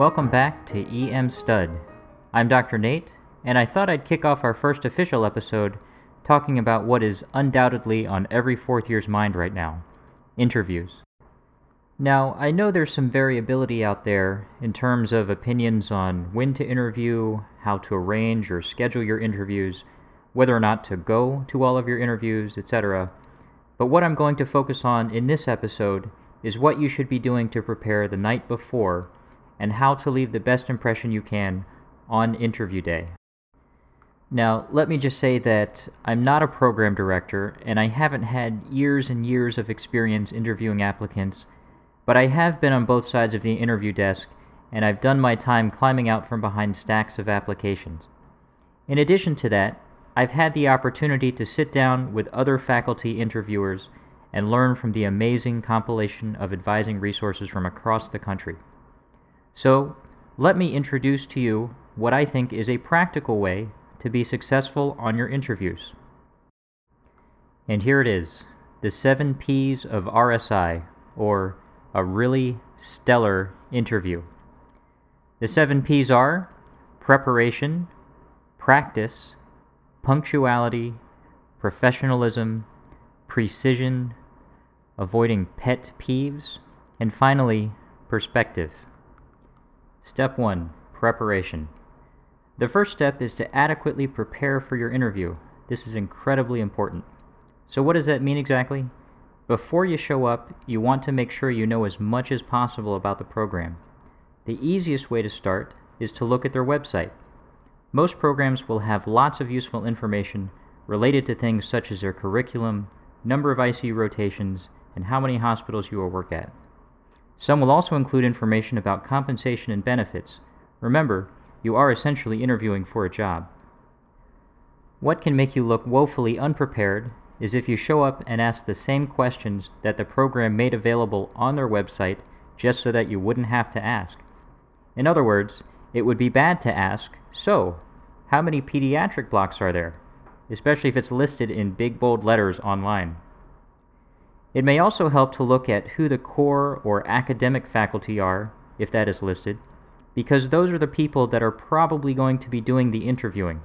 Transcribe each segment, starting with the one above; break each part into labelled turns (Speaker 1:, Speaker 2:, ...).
Speaker 1: Welcome back to EM Stud. I'm Dr. Nate, and I thought I'd kick off our first official episode talking about what is undoubtedly on every fourth year's mind right now interviews. Now, I know there's some variability out there in terms of opinions on when to interview, how to arrange or schedule your interviews, whether or not to go to all of your interviews, etc. But what I'm going to focus on in this episode is what you should be doing to prepare the night before and how to leave the best impression you can on interview day. Now, let me just say that I'm not a program director and I haven't had years and years of experience interviewing applicants, but I have been on both sides of the interview desk and I've done my time climbing out from behind stacks of applications. In addition to that, I've had the opportunity to sit down with other faculty interviewers and learn from the amazing compilation of advising resources from across the country. So, let me introduce to you what I think is a practical way to be successful on your interviews. And here it is the seven P's of RSI, or a really stellar interview. The seven P's are preparation, practice, punctuality, professionalism, precision, avoiding pet peeves, and finally, perspective. Step 1 Preparation. The first step is to adequately prepare for your interview. This is incredibly important. So, what does that mean exactly? Before you show up, you want to make sure you know as much as possible about the program. The easiest way to start is to look at their website. Most programs will have lots of useful information related to things such as their curriculum, number of ICU rotations, and how many hospitals you will work at. Some will also include information about compensation and benefits. Remember, you are essentially interviewing for a job. What can make you look woefully unprepared is if you show up and ask the same questions that the program made available on their website just so that you wouldn't have to ask. In other words, it would be bad to ask, so, how many pediatric blocks are there? Especially if it's listed in big bold letters online. It may also help to look at who the core or academic faculty are, if that is listed, because those are the people that are probably going to be doing the interviewing.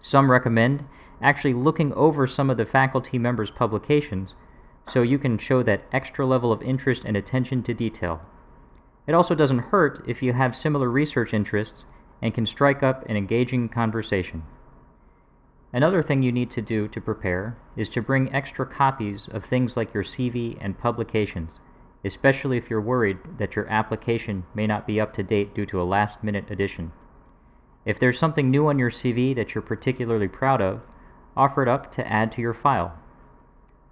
Speaker 1: Some recommend actually looking over some of the faculty members' publications so you can show that extra level of interest and attention to detail. It also doesn't hurt if you have similar research interests and can strike up an engaging conversation. Another thing you need to do to prepare is to bring extra copies of things like your CV and publications, especially if you're worried that your application may not be up to date due to a last minute addition. If there's something new on your CV that you're particularly proud of, offer it up to add to your file.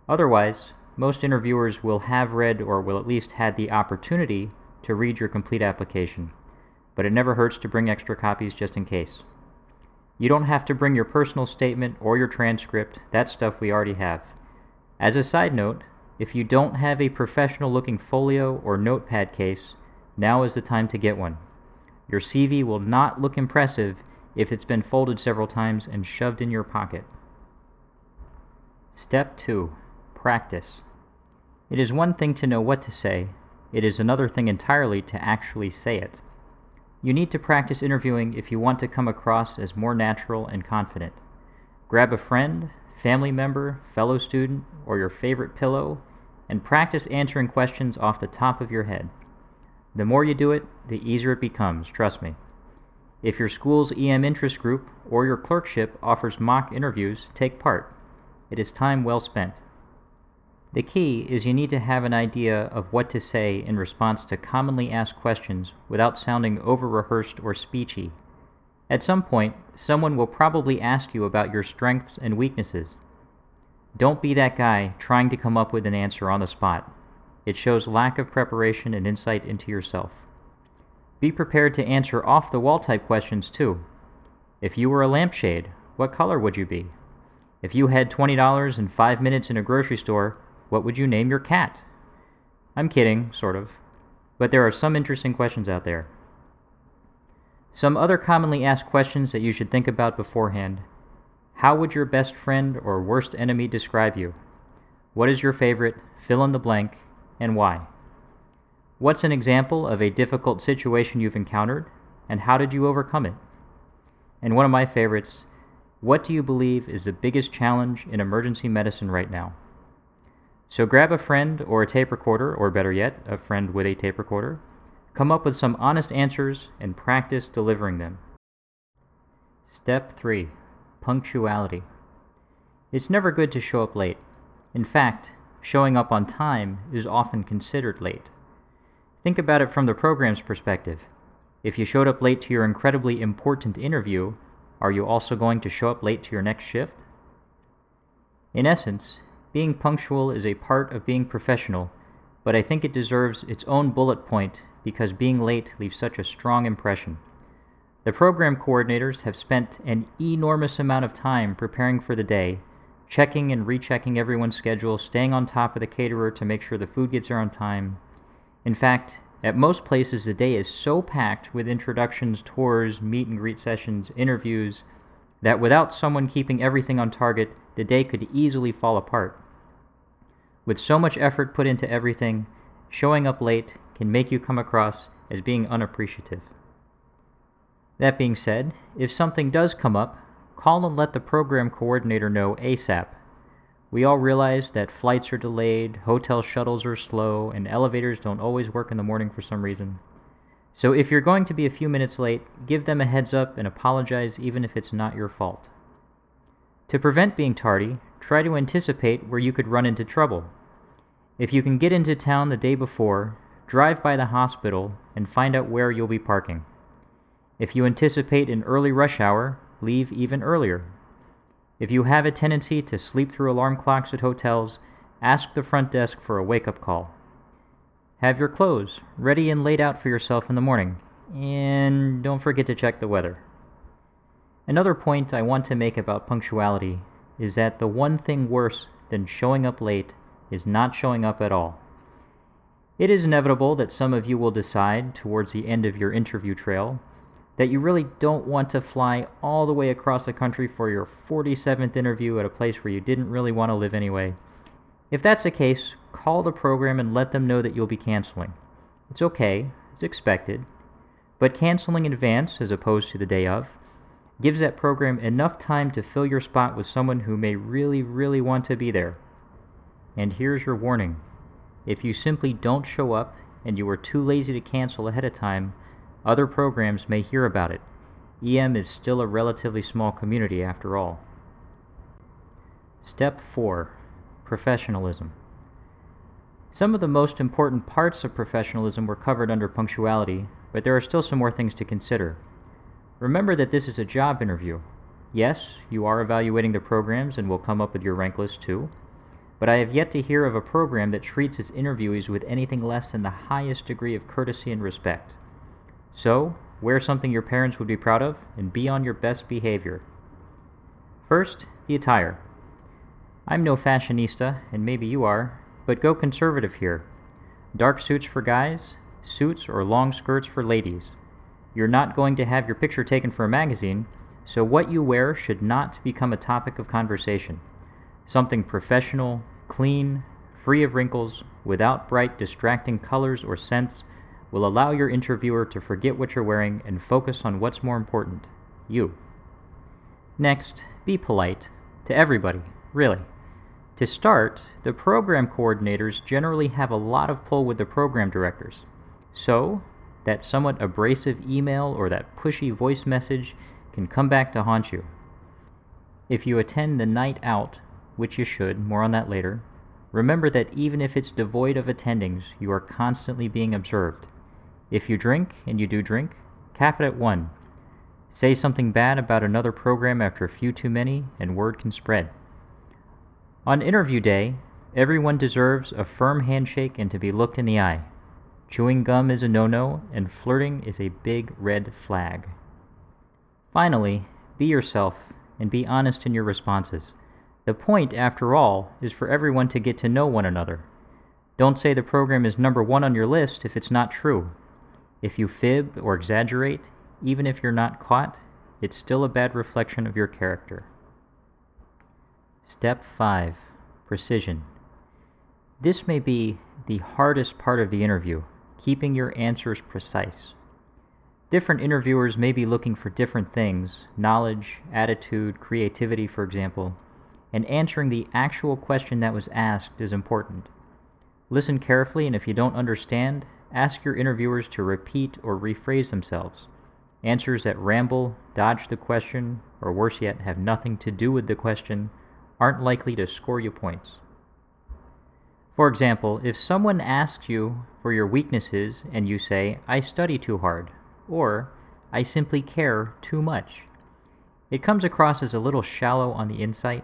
Speaker 1: Otherwise, most interviewers will have read or will at least had the opportunity to read your complete application, but it never hurts to bring extra copies just in case. You don't have to bring your personal statement or your transcript, that stuff we already have. As a side note, if you don't have a professional looking folio or notepad case, now is the time to get one. Your CV will not look impressive if it's been folded several times and shoved in your pocket. Step 2 Practice. It is one thing to know what to say, it is another thing entirely to actually say it. You need to practice interviewing if you want to come across as more natural and confident. Grab a friend, family member, fellow student, or your favorite pillow, and practice answering questions off the top of your head. The more you do it, the easier it becomes, trust me. If your school's EM interest group or your clerkship offers mock interviews, take part. It is time well spent. The key is you need to have an idea of what to say in response to commonly asked questions without sounding over rehearsed or speechy. At some point, someone will probably ask you about your strengths and weaknesses. Don't be that guy trying to come up with an answer on the spot. It shows lack of preparation and insight into yourself. Be prepared to answer off the wall type questions too. If you were a lampshade, what color would you be? If you had $20 and 5 minutes in a grocery store, what would you name your cat? I'm kidding, sort of. But there are some interesting questions out there. Some other commonly asked questions that you should think about beforehand. How would your best friend or worst enemy describe you? What is your favorite? Fill in the blank, and why? What's an example of a difficult situation you've encountered, and how did you overcome it? And one of my favorites, what do you believe is the biggest challenge in emergency medicine right now? So grab a friend or a tape recorder, or better yet, a friend with a tape recorder. Come up with some honest answers and practice delivering them. Step 3 Punctuality. It's never good to show up late. In fact, showing up on time is often considered late. Think about it from the program's perspective. If you showed up late to your incredibly important interview, are you also going to show up late to your next shift? In essence, being punctual is a part of being professional, but I think it deserves its own bullet point because being late leaves such a strong impression. The program coordinators have spent an enormous amount of time preparing for the day, checking and rechecking everyone's schedule, staying on top of the caterer to make sure the food gets there on time. In fact, at most places, the day is so packed with introductions, tours, meet and greet sessions, interviews, that without someone keeping everything on target, the day could easily fall apart. With so much effort put into everything, showing up late can make you come across as being unappreciative. That being said, if something does come up, call and let the program coordinator know ASAP. We all realize that flights are delayed, hotel shuttles are slow, and elevators don't always work in the morning for some reason. So if you're going to be a few minutes late, give them a heads up and apologize even if it's not your fault. To prevent being tardy, try to anticipate where you could run into trouble. If you can get into town the day before, drive by the hospital and find out where you'll be parking. If you anticipate an early rush hour, leave even earlier. If you have a tendency to sleep through alarm clocks at hotels, ask the front desk for a wake up call. Have your clothes ready and laid out for yourself in the morning, and don't forget to check the weather. Another point I want to make about punctuality is that the one thing worse than showing up late is not showing up at all. It is inevitable that some of you will decide towards the end of your interview trail that you really don't want to fly all the way across the country for your 47th interview at a place where you didn't really want to live anyway. If that's the case, call the program and let them know that you'll be canceling. It's okay, it's expected, but canceling in advance as opposed to the day of gives that program enough time to fill your spot with someone who may really, really want to be there. And here's your warning if you simply don't show up and you are too lazy to cancel ahead of time, other programs may hear about it. EM is still a relatively small community after all. Step 4 Professionalism. Some of the most important parts of professionalism were covered under punctuality, but there are still some more things to consider. Remember that this is a job interview. Yes, you are evaluating the programs and will come up with your rank list too, but I have yet to hear of a program that treats its interviewees with anything less than the highest degree of courtesy and respect. So, wear something your parents would be proud of and be on your best behavior. First, the attire. I'm no fashionista, and maybe you are, but go conservative here. Dark suits for guys, suits or long skirts for ladies. You're not going to have your picture taken for a magazine, so what you wear should not become a topic of conversation. Something professional, clean, free of wrinkles, without bright, distracting colors or scents will allow your interviewer to forget what you're wearing and focus on what's more important you. Next, be polite to everybody, really. To start, the program coordinators generally have a lot of pull with the program directors. So, that somewhat abrasive email or that pushy voice message can come back to haunt you. If you attend the night out, which you should, more on that later, remember that even if it's devoid of attendings, you are constantly being observed. If you drink, and you do drink, cap it at one. Say something bad about another program after a few too many, and word can spread. On interview day, everyone deserves a firm handshake and to be looked in the eye. Chewing gum is a no no, and flirting is a big red flag. Finally, be yourself and be honest in your responses. The point, after all, is for everyone to get to know one another. Don't say the program is number one on your list if it's not true. If you fib or exaggerate, even if you're not caught, it's still a bad reflection of your character. Step 5 Precision. This may be the hardest part of the interview, keeping your answers precise. Different interviewers may be looking for different things knowledge, attitude, creativity, for example, and answering the actual question that was asked is important. Listen carefully, and if you don't understand, ask your interviewers to repeat or rephrase themselves. Answers that ramble, dodge the question, or worse yet, have nothing to do with the question aren't likely to score you points. For example, if someone asks you for your weaknesses and you say, I study too hard, or I simply care too much, it comes across as a little shallow on the insight.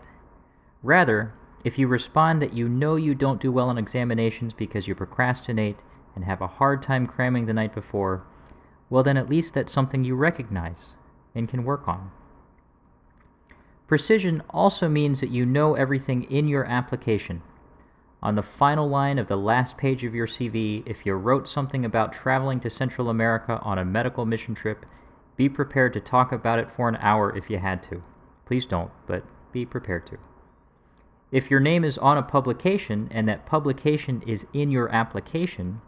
Speaker 1: Rather, if you respond that you know you don't do well on examinations because you procrastinate and have a hard time cramming the night before, well, then at least that's something you recognize and can work on. Precision also means that you know everything in your application on the final line of the last page of your CV, if you wrote something about traveling to Central America on a medical mission trip, be prepared to talk about it for an hour if you had to. Please don't, but be prepared to. If your name is on a publication and that publication is in your application,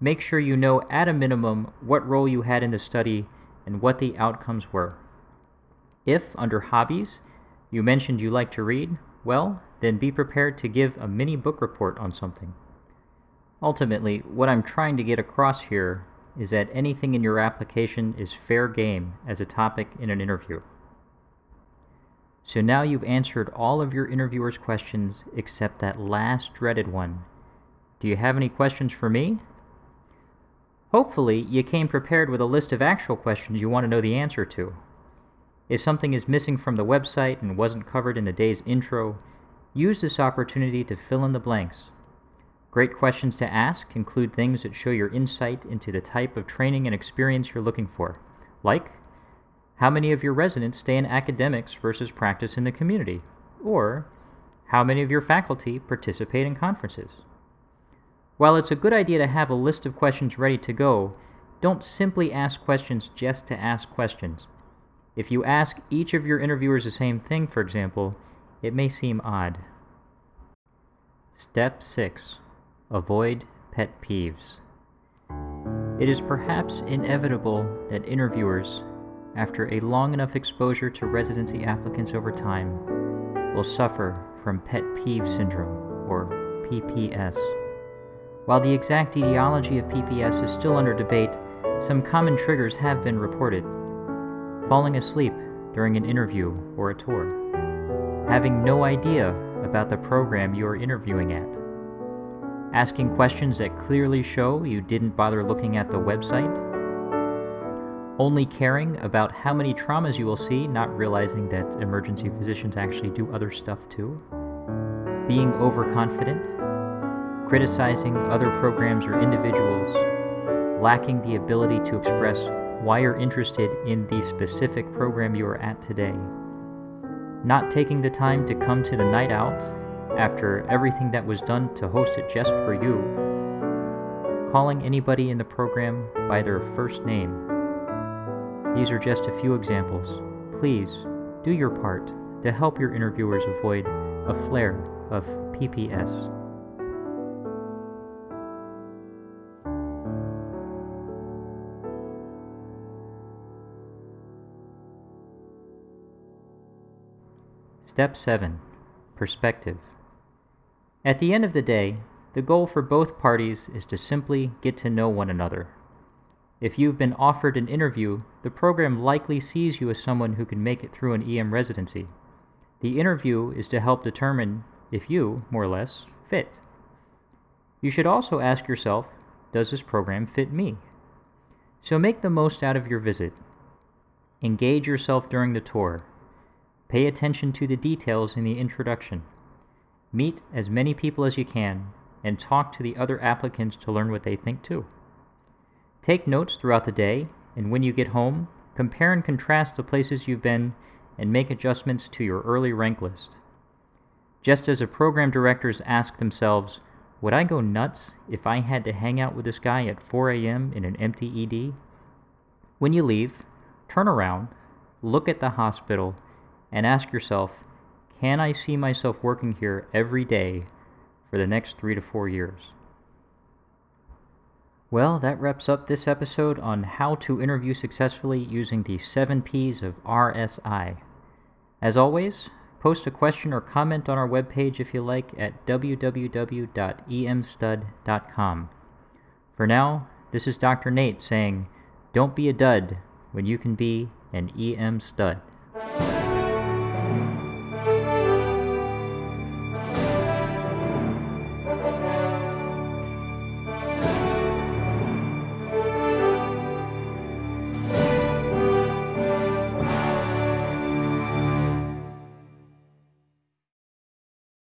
Speaker 1: make sure you know at a minimum what role you had in the study and what the outcomes were. If, under hobbies, you mentioned you like to read, well, then be prepared to give a mini book report on something. Ultimately, what I'm trying to get across here is that anything in your application is fair game as a topic in an interview. So now you've answered all of your interviewer's questions except that last dreaded one. Do you have any questions for me? Hopefully, you came prepared with a list of actual questions you want to know the answer to. If something is missing from the website and wasn't covered in the day's intro, Use this opportunity to fill in the blanks. Great questions to ask include things that show your insight into the type of training and experience you're looking for, like how many of your residents stay in academics versus practice in the community, or how many of your faculty participate in conferences. While it's a good idea to have a list of questions ready to go, don't simply ask questions just to ask questions. If you ask each of your interviewers the same thing, for example, it may seem odd. Step 6 Avoid pet peeves. It is perhaps inevitable that interviewers, after a long enough exposure to residency applicants over time, will suffer from pet peeve syndrome, or PPS. While the exact etiology of PPS is still under debate, some common triggers have been reported. Falling asleep during an interview or a tour having no idea about the program you are interviewing at, asking questions that clearly show you didn't bother looking at the website, only caring about how many traumas you will see, not realizing that emergency physicians actually do other stuff too, being overconfident, criticizing other programs or individuals, lacking the ability to express why you're interested in the specific program you are at today. Not taking the time to come to the night out after everything that was done to host it just for you, calling anybody in the program by their first name. These are just a few examples. Please do your part to help your interviewers avoid a flare of PPS. Step 7 Perspective. At the end of the day, the goal for both parties is to simply get to know one another. If you've been offered an interview, the program likely sees you as someone who can make it through an EM residency. The interview is to help determine if you, more or less, fit. You should also ask yourself Does this program fit me? So make the most out of your visit. Engage yourself during the tour Pay attention to the details in the introduction. Meet as many people as you can and talk to the other applicants to learn what they think too. Take notes throughout the day, and when you get home, compare and contrast the places you've been and make adjustments to your early rank list. Just as the program directors ask themselves, would I go nuts if I had to hang out with this guy at 4 a.m. in an empty ED? When you leave, turn around, look at the hospital, and ask yourself can I see myself working here every day for the next three to four years? Well, that wraps up this episode on how to interview successfully using the 7 P's of RSI. As always, post a question or comment on our webpage if you like at www.emstud.com. For now, this is Dr. Nate saying, Don't be a dud when you can be an EM stud.